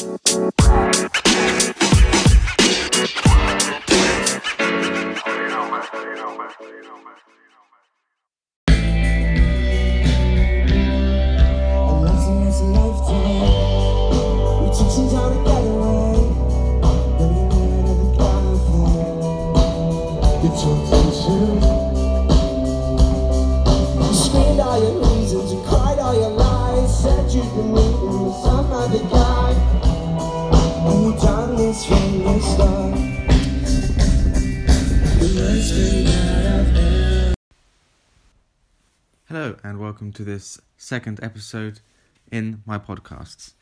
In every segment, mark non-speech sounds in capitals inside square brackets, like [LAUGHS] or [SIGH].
Bye. Hello, and welcome to this second episode in my podcasts.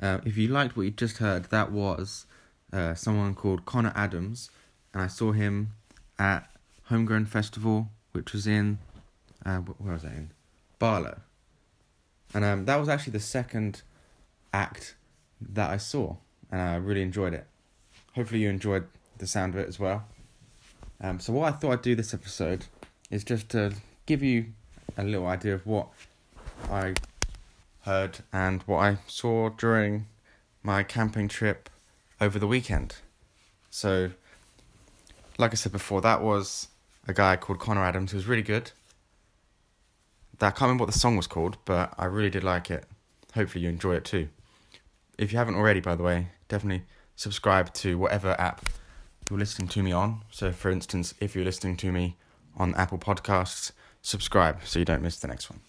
Uh, if you liked what you just heard, that was uh, someone called Connor Adams, and I saw him at Homegrown Festival, which was in uh, where was that in Barlow, and um, that was actually the second act that I saw, and I really enjoyed it. Hopefully, you enjoyed the sound of it as well. Um, so, what I thought I'd do this episode is just to give you a little idea of what I heard and what I saw during my camping trip over the weekend. So, like I said before, that was a guy called Connor Adams who was really good. I can't remember what the song was called, but I really did like it. Hopefully, you enjoy it too. If you haven't already, by the way, definitely subscribe to whatever app you're listening to me on. So, for instance, if you're listening to me on Apple Podcasts, subscribe so you don't miss the next one.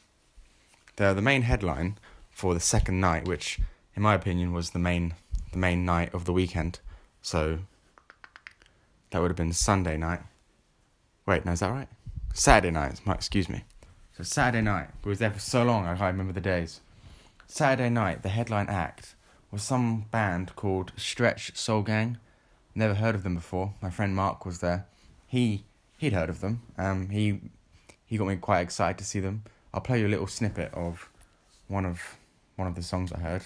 The the main headline for the second night, which in my opinion was the main the main night of the weekend. So that would have been Sunday night. Wait, no, is that right? Saturday night. Excuse me. So Saturday night. We was there for so long. I can't remember the days. Saturday night, the headline act was some band called Stretch Soul Gang. Never heard of them before. My friend Mark was there. He he'd heard of them. Um, he he got me quite excited to see them. I'll play you a little snippet of one of one of the songs I heard.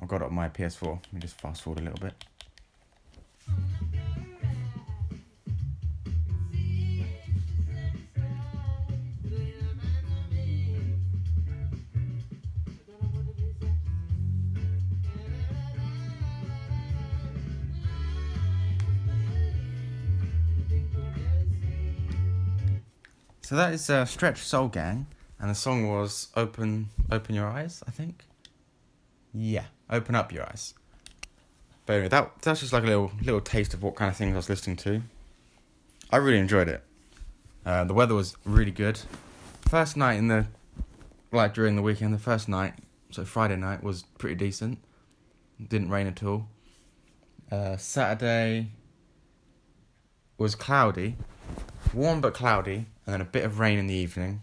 I've got it on my PS4. Let me just fast forward a little bit. So that is uh, Stretch Soul Gang, and the song was "Open, Open Your Eyes." I think. Yeah, open up your eyes. But anyway, that that's just like a little little taste of what kind of things I was listening to. I really enjoyed it. Uh, the weather was really good. First night in the, like during the weekend, the first night, so Friday night was pretty decent. Didn't rain at all. Uh, Saturday was cloudy, warm but cloudy, and then a bit of rain in the evening.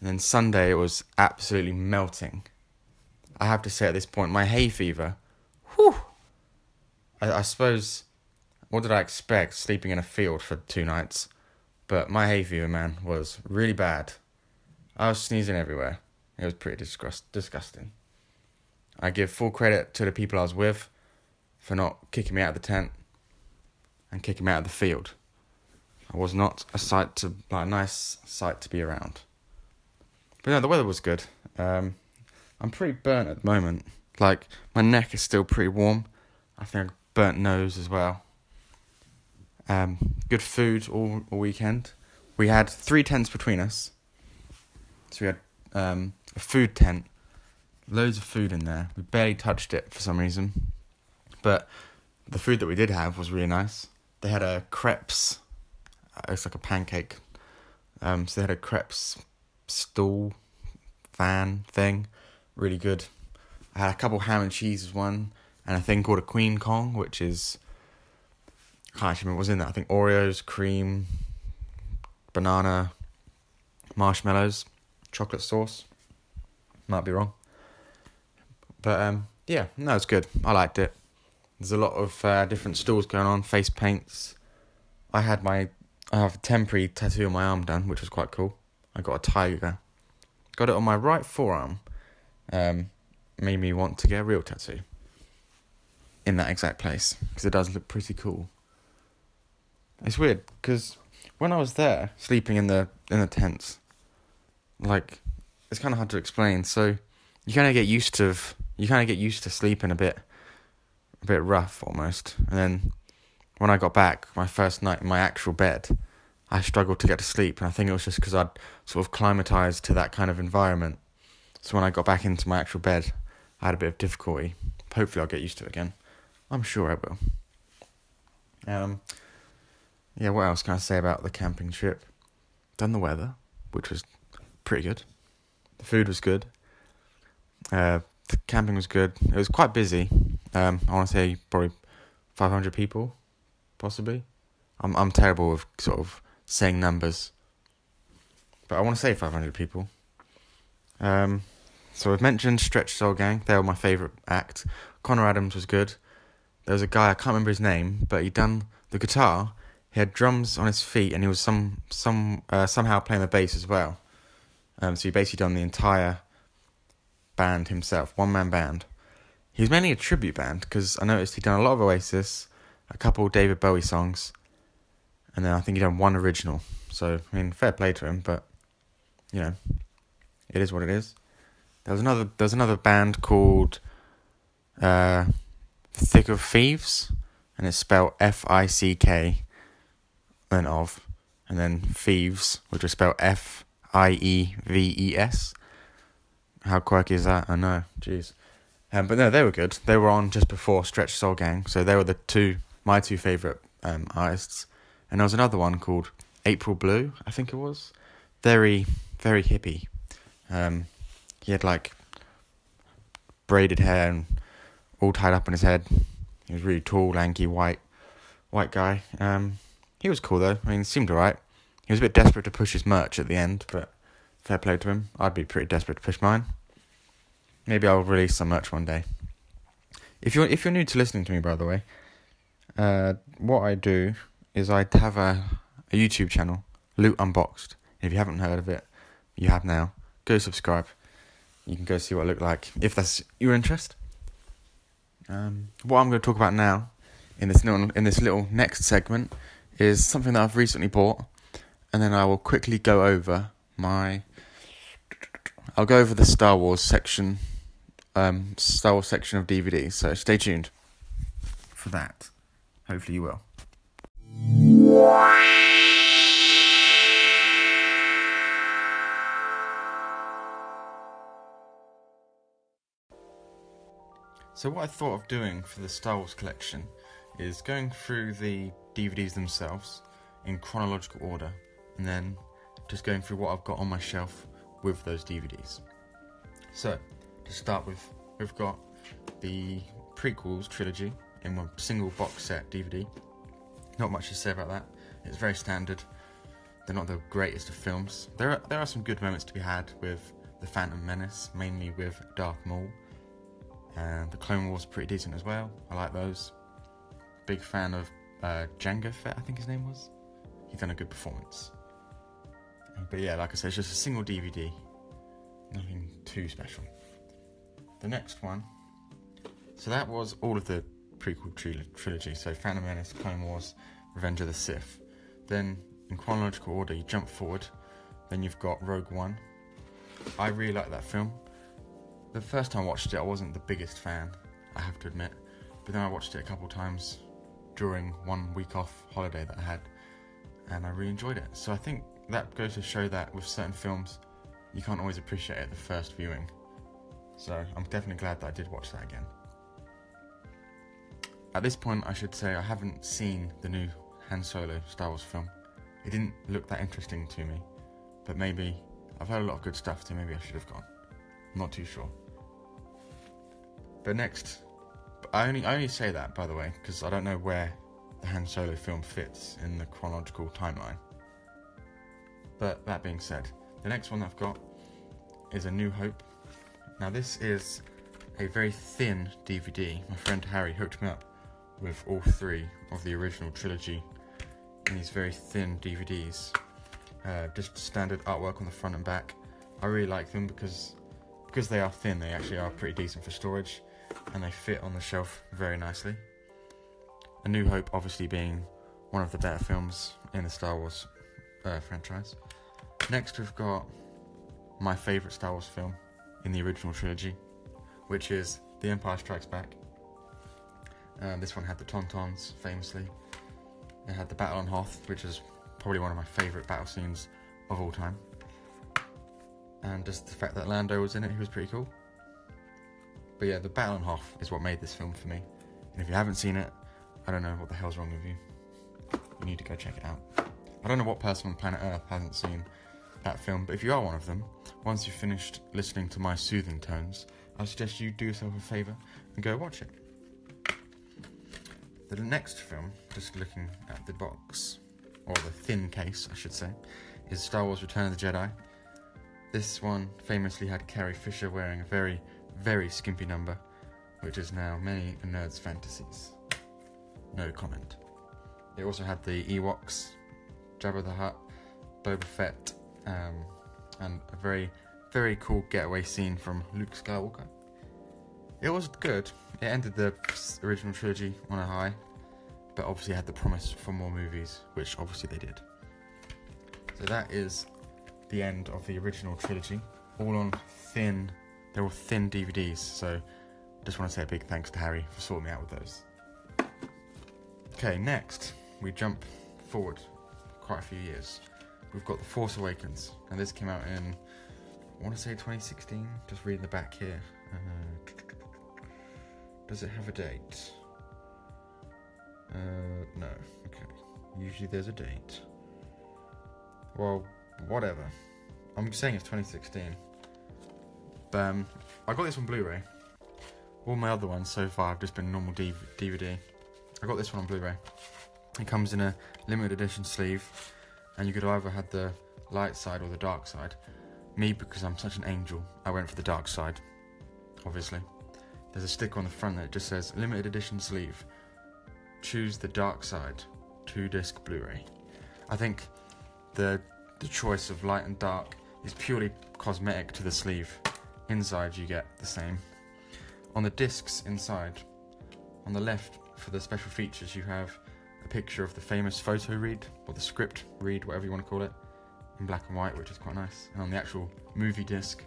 And then Sunday it was absolutely melting. I have to say at this point, my hay fever, whew. I, I suppose, what did I expect sleeping in a field for two nights? But my hay fever, man, was really bad. I was sneezing everywhere. It was pretty disgust- disgusting. I give full credit to the people I was with for not kicking me out of the tent and kicking me out of the field. Was not a sight to like a nice sight to be around. But no, the weather was good. Um, I'm pretty burnt at the moment. Like my neck is still pretty warm. I think I burnt nose as well. Um, good food all, all weekend. We had three tents between us. So we had um, a food tent, loads of food in there. We barely touched it for some reason, but the food that we did have was really nice. They had a crepes. It's like a pancake. Um, so they had a crepes stool fan thing, really good. I had a couple ham and cheese as one, and a thing called a Queen Kong, which is I can't remember what was in that. I think Oreos, cream, banana, marshmallows, chocolate sauce. Might be wrong, but um, yeah, no, it's good. I liked it. There's a lot of uh, different stalls going on, face paints. I had my I have a temporary tattoo on my arm done, which was quite cool. I got a tiger. Got it on my right forearm. Um, made me want to get a real tattoo. In that exact place, because it does look pretty cool. It's weird because when I was there sleeping in the in the tents, like it's kind of hard to explain. So you kind of get used to you kind of get used to sleeping a bit a bit rough almost. And then when I got back, my first night in my actual bed, I struggled to get to sleep, and I think it was just because I'd sort of climatized to that kind of environment. So when I got back into my actual bed, I had a bit of difficulty. Hopefully, I'll get used to it again. I'm sure I will. Um, yeah, what else can I say about the camping trip? Done the weather, which was pretty good. The food was good. Uh, the camping was good. It was quite busy. Um, I want to say probably 500 people, possibly. I'm I'm terrible with sort of saying numbers, but I want to say 500 people. Um, so I've mentioned Stretch Soul Gang. They were my favourite act. Connor Adams was good. There was a guy I can't remember his name, but he'd done the guitar. He had drums on his feet, and he was some some uh, somehow playing the bass as well. Um, so he basically done the entire band himself, one man band. He was mainly a tribute band because I noticed he'd done a lot of Oasis, a couple David Bowie songs, and then I think he done one original. So I mean, fair play to him, but you know, it is what it is. There was another. There was another band called uh, Thick of Thieves, and it's spelled F I C K, then of, and then Thieves, which is spelled F I E V E S. How quirky is that? I know. Jeez. Um, but no, they were good. They were on just before Stretch Soul Gang, so they were the two my two favorite um, artists. And there was another one called April Blue, I think it was. Very, very hippie. Um, he had like braided hair and all tied up in his head. He was really tall, lanky, white, white guy. Um, he was cool though. I mean, seemed alright. He was a bit desperate to push his merch at the end, but fair play to him. I'd be pretty desperate to push mine. Maybe I'll release some merch one day. If you're if you're new to listening to me, by the way, uh, what I do is I have a, a YouTube channel, Loot Unboxed. If you haven't heard of it, you have now. Go subscribe. You can go see what I look like if that's your interest. Um, what I'm going to talk about now, in this little in this little next segment, is something that I've recently bought, and then I will quickly go over my. I'll go over the Star Wars section, um, Star Wars section of DVD. So stay tuned for that. Hopefully you will. So what I thought of doing for the Star Wars collection is going through the DVDs themselves in chronological order, and then just going through what I've got on my shelf with those DVDs. So, to start with, we've got the prequels trilogy in one single box set DVD. Not much to say about that. It's very standard. They're not the greatest of films. There are there are some good moments to be had with the Phantom Menace, mainly with Darth Maul. And the Clone Wars pretty decent as well. I like those. Big fan of uh, Jango Fett, I think his name was. He's done a good performance. But yeah, like I said, it's just a single DVD. Nothing too special. The next one. So that was all of the prequel tril- trilogy. So Phantom Menace, Clone Wars, Revenge of the Sith. Then, in chronological order, you jump forward. Then you've got Rogue One. I really like that film. The first time I watched it, I wasn't the biggest fan, I have to admit. But then I watched it a couple times during one week off holiday that I had, and I really enjoyed it. So I think that goes to show that with certain films, you can't always appreciate it the first viewing. So I'm definitely glad that I did watch that again. At this point, I should say I haven't seen the new Han Solo Star Wars film. It didn't look that interesting to me, but maybe I've heard a lot of good stuff, so maybe I should have gone. I'm not too sure. But next, I only I only say that by the way because I don't know where the Han Solo film fits in the chronological timeline. But that being said, the next one I've got is A New Hope. Now this is a very thin DVD. My friend Harry hooked me up with all three of the original trilogy in these very thin DVDs. Uh, just standard artwork on the front and back. I really like them because because they are thin, they actually are pretty decent for storage, and they fit on the shelf very nicely. A New Hope, obviously, being one of the better films in the Star Wars uh, franchise. Next, we've got my favourite Star Wars film in the original trilogy, which is The Empire Strikes Back. Um, this one had the Tauntauns, famously. It had the Battle on Hoth, which is probably one of my favourite battle scenes of all time. And just the fact that Lando was in it, he was pretty cool. But yeah, the Battle on Hoth is what made this film for me. And if you haven't seen it, I don't know what the hell's wrong with you. You need to go check it out. I don't know what person on planet Earth hasn't seen that film, but if you are one of them, once you've finished listening to my soothing tones, I suggest you do yourself a favour and go watch it. The next film, just looking at the box, or the thin case, I should say, is Star Wars Return of the Jedi. This one famously had Carrie Fisher wearing a very, very skimpy number, which is now many a nerd's fantasies. No comment. It also had the Ewoks, Jabba the Hutt, Boba Fett, um, and a very, very cool getaway scene from Luke Skywalker. It was good. It ended the original trilogy on a high, but obviously had the promise for more movies, which obviously they did. So that is the end of the original trilogy, all on thin. They're all thin DVDs, so I just want to say a big thanks to Harry for sorting me out with those. Okay, next we jump forward quite a few years. We've got The Force Awakens, and this came out in, I want to say 2016. Just reading the back here. Uh, does it have a date? Uh, no. Okay. Usually there's a date. Well, whatever. I'm saying it's 2016. But, um, I got this on Blu-ray. All my other ones so far have just been normal DVD. I got this one on Blu-ray. It comes in a limited edition sleeve, and you could either have the light side or the dark side. Me, because I'm such an angel, I went for the dark side. Obviously, there's a sticker on the front that just says limited edition sleeve. Choose the dark side, two disc Blu-ray. I think the the choice of light and dark is purely cosmetic to the sleeve. Inside, you get the same. On the discs inside, on the left for the special features, you have a picture of the famous photo read, or the script read, whatever you want to call it, in black and white, which is quite nice. And on the actual movie disc,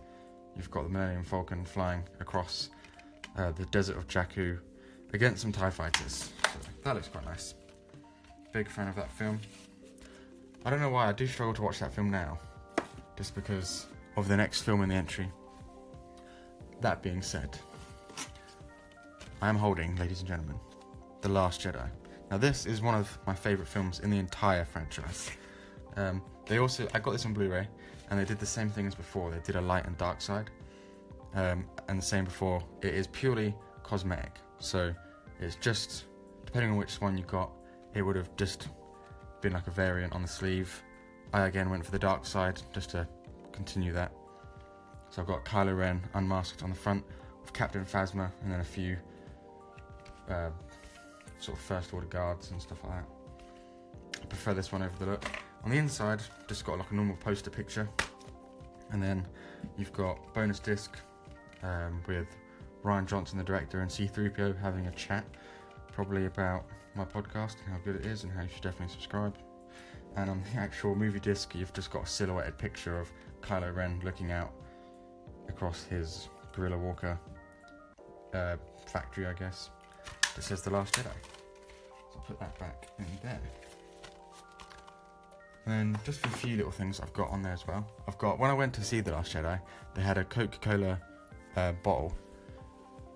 you've got the Millennium Falcon flying across uh, the desert of Jakku against some TIE fighters. So that looks quite nice. Big fan of that film. I don't know why, I do struggle to watch that film now, just because of the next film in the entry. That being said, I am holding, ladies and gentlemen, The Last Jedi. Now, this is one of my favourite films in the entire franchise. Um, they also, I got this on Blu-ray, and they did the same thing as before. They did a light and dark side, um, and the same before. It is purely cosmetic, so it's just depending on which one you got, it would have just been like a variant on the sleeve. I again went for the dark side just to continue that. So I've got Kylo Ren unmasked on the front with Captain Phasma, and then a few uh, sort of first order guards and stuff like that. I prefer this one over the look. On the inside, just got like a normal poster picture, and then you've got bonus disc um, with Rian Johnson, the director, and C3PO having a chat, probably about my podcast and how good it is and how you should definitely subscribe. And on the actual movie disc, you've just got a silhouetted picture of Kylo Ren looking out across his Gorilla Walker uh, factory, I guess. It says The Last Jedi. So I'll put that back in there. And then just a few little things I've got on there as well. I've got when I went to see The Last Jedi, they had a Coca-Cola uh, bottle,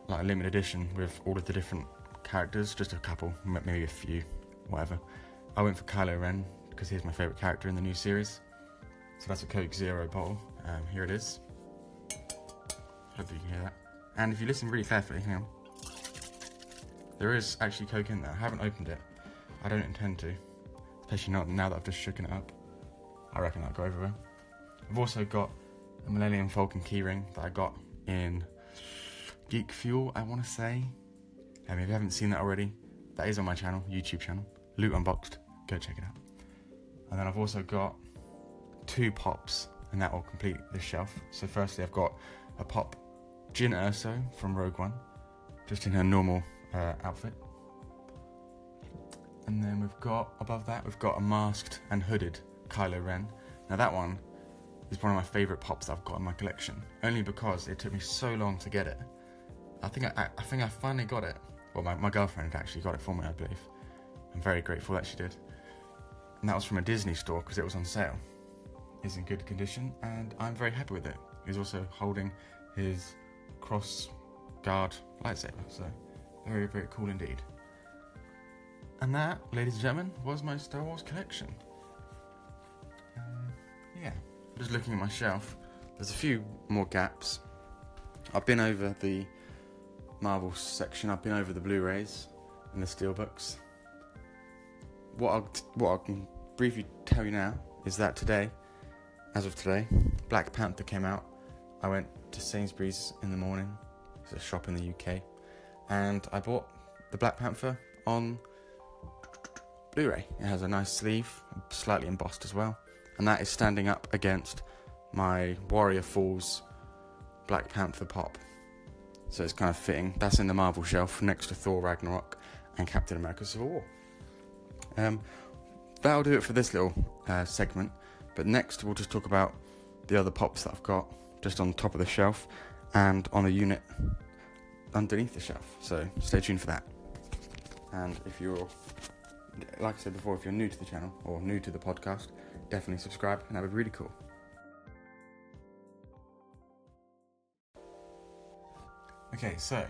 like a limited edition with all of the different characters, just a couple, maybe a few, whatever. I went for Kylo Ren because he's my favourite character in the new series. So that's a Coke Zero bottle. Um, here it is. Hopefully you can hear that. And if you listen really carefully, hang on. There is actually Coke in there. I haven't opened it. I don't intend to. Especially not now that I've just shooken it up. I reckon that'll go everywhere. I've also got a Millennium Falcon keyring that I got in Geek Fuel, I want to say. Um, if you haven't seen that already, that is on my channel, YouTube channel, Loot Unboxed. Go check it out. And then I've also got two pops, and that will complete the shelf. So firstly, I've got a pop Jyn Erso from Rogue One, just in her normal uh, outfit. And then we've got above that, we've got a masked and hooded Kylo Ren. Now that one is one of my favourite pops I've got in my collection, only because it took me so long to get it. I think I, I think I finally got it. Well, Well, my, my girlfriend actually got it for me, I believe. I'm very grateful that she did. And that was from a Disney store because it was on sale. It's in good condition and I'm very happy with it. He's also holding his cross guard lightsaber, so very, very cool indeed. And that, ladies and gentlemen, was my Star Wars collection. Um, yeah, just looking at my shelf, there's a few more gaps. I've been over the Marvel section, I've been over the Blu rays and the Steelbooks. What, I'll, what I can briefly tell you now is that today, as of today, Black Panther came out. I went to Sainsbury's in the morning, it's a shop in the UK, and I bought the Black Panther on Blu-ray. It has a nice sleeve, slightly embossed as well, and that is standing up against my Warrior Falls Black Panther pop. So it's kind of fitting. That's in the Marvel shelf next to Thor Ragnarok and Captain America Civil War. Um, that'll do it for this little uh, segment. But next we'll just talk about the other pops that I've got just on top of the shelf and on a unit underneath the shelf. So stay tuned for that. And if you're, like I said before, if you're new to the channel or new to the podcast, definitely subscribe and that would be really cool. Okay, so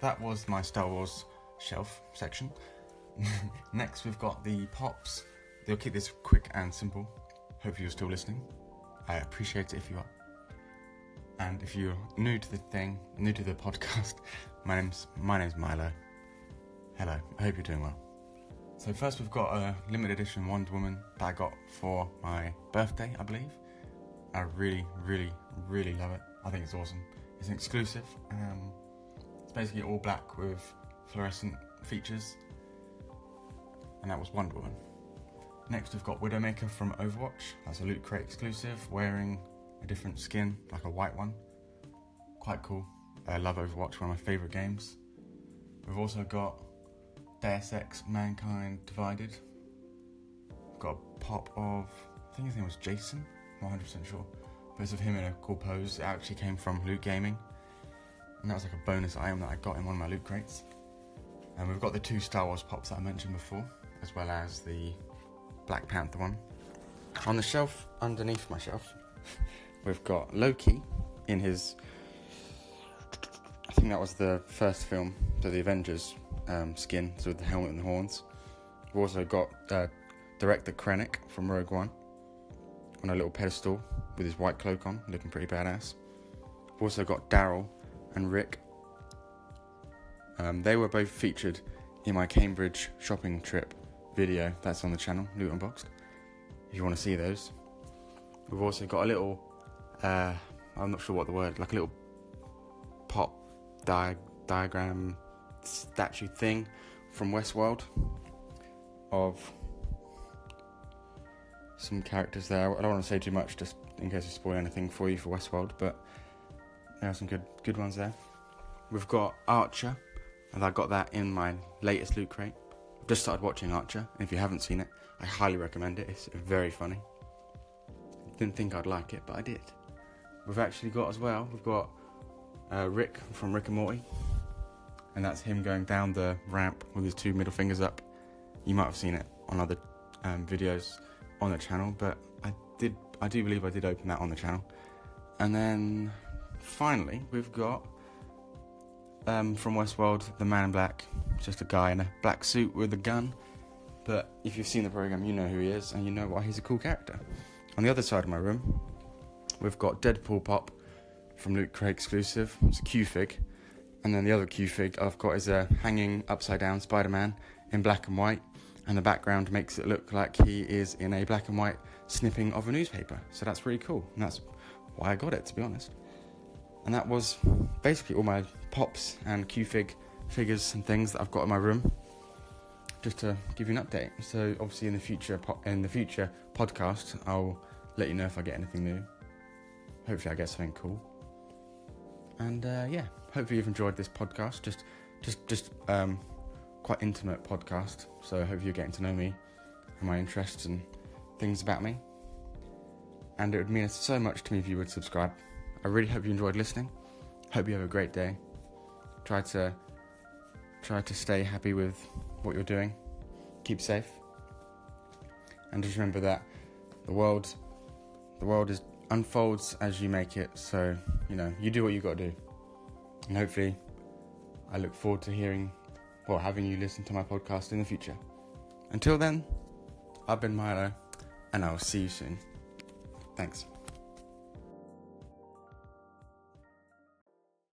that was my Star Wars shelf section. [LAUGHS] Next, we've got the pops. They'll keep this quick and simple. Hope you're still listening. I appreciate it if you are. And if you're new to the thing, new to the [LAUGHS] podcast, my name's my name's Milo. Hello, I hope you're doing well. So first, we've got a limited edition Wonder Woman that I got for my birthday, I believe. I really, really, really love it. I think it's awesome. It's an exclusive. Um, it's basically all black with fluorescent features, and that was Wonder Woman. Next, we've got Widowmaker from Overwatch. That's a Loot Crate exclusive, wearing a different skin, like a white one. Quite cool. I love Overwatch, one of my favourite games. We've also got Deus Ex Mankind Divided. Got a pop of, I think his name was Jason, not 100% sure. But of him in a cool pose. It actually came from Loot Gaming. And that was like a bonus item that I got in one of my loot crates. And we've got the two Star Wars pops that I mentioned before, as well as the Black Panther one. On the shelf underneath my shelf, [LAUGHS] we've got Loki in his. I think that was the first film, so the Avengers um, skin, so with the helmet and the horns. We've also got uh, director Krennic from Rogue One on a little pedestal with his white cloak on, looking pretty badass. We've also got Daryl and Rick. Um, they were both featured in my Cambridge shopping trip video that's on the channel, Loot Unboxed, if you want to see those. We've also got a little, uh, I'm not sure what the word, like a little pop di- diagram statue thing from Westworld of some characters there. I don't want to say too much just in case I spoil anything for you for Westworld, but there are some good good ones there. We've got Archer, and I got that in my latest loot crate. I've just started watching Archer, and if you haven't seen it, I highly recommend it. It's very funny. Didn't think I'd like it, but I did. We've actually got as well. We've got uh, Rick from Rick and Morty, and that's him going down the ramp with his two middle fingers up. You might have seen it on other um, videos on the channel, but I did. I do believe I did open that on the channel. And then finally, we've got um, from Westworld, the Man in Black, just a guy in a black suit with a gun. But if you've seen the program, you know who he is, and you know why he's a cool character. On the other side of my room, we've got Deadpool Pop from Loot Crate exclusive. It's a Q fig, and then the other Q fig I've got is a hanging upside down Spider Man in black and white, and the background makes it look like he is in a black and white snipping of a newspaper. So that's really cool, and that's why I got it, to be honest. And that was basically all my pops and Q-Fig figures and things that I've got in my room. Just to give you an update. So obviously in the future po- in the future podcast, I'll let you know if I get anything new. Hopefully I get something cool. And uh, yeah, hopefully you've enjoyed this podcast. Just just just um, quite intimate podcast. So I hope you're getting to know me and my interests and things about me. And it would mean so much to me if you would subscribe. I really hope you enjoyed listening. Hope you have a great day. Try to Try to stay happy with what you're doing. Keep safe. And just remember that the world the world is unfolds as you make it, so you know, you do what you gotta do. And hopefully I look forward to hearing or having you listen to my podcast in the future. Until then, I've been Milo, and I will see you soon. Thanks.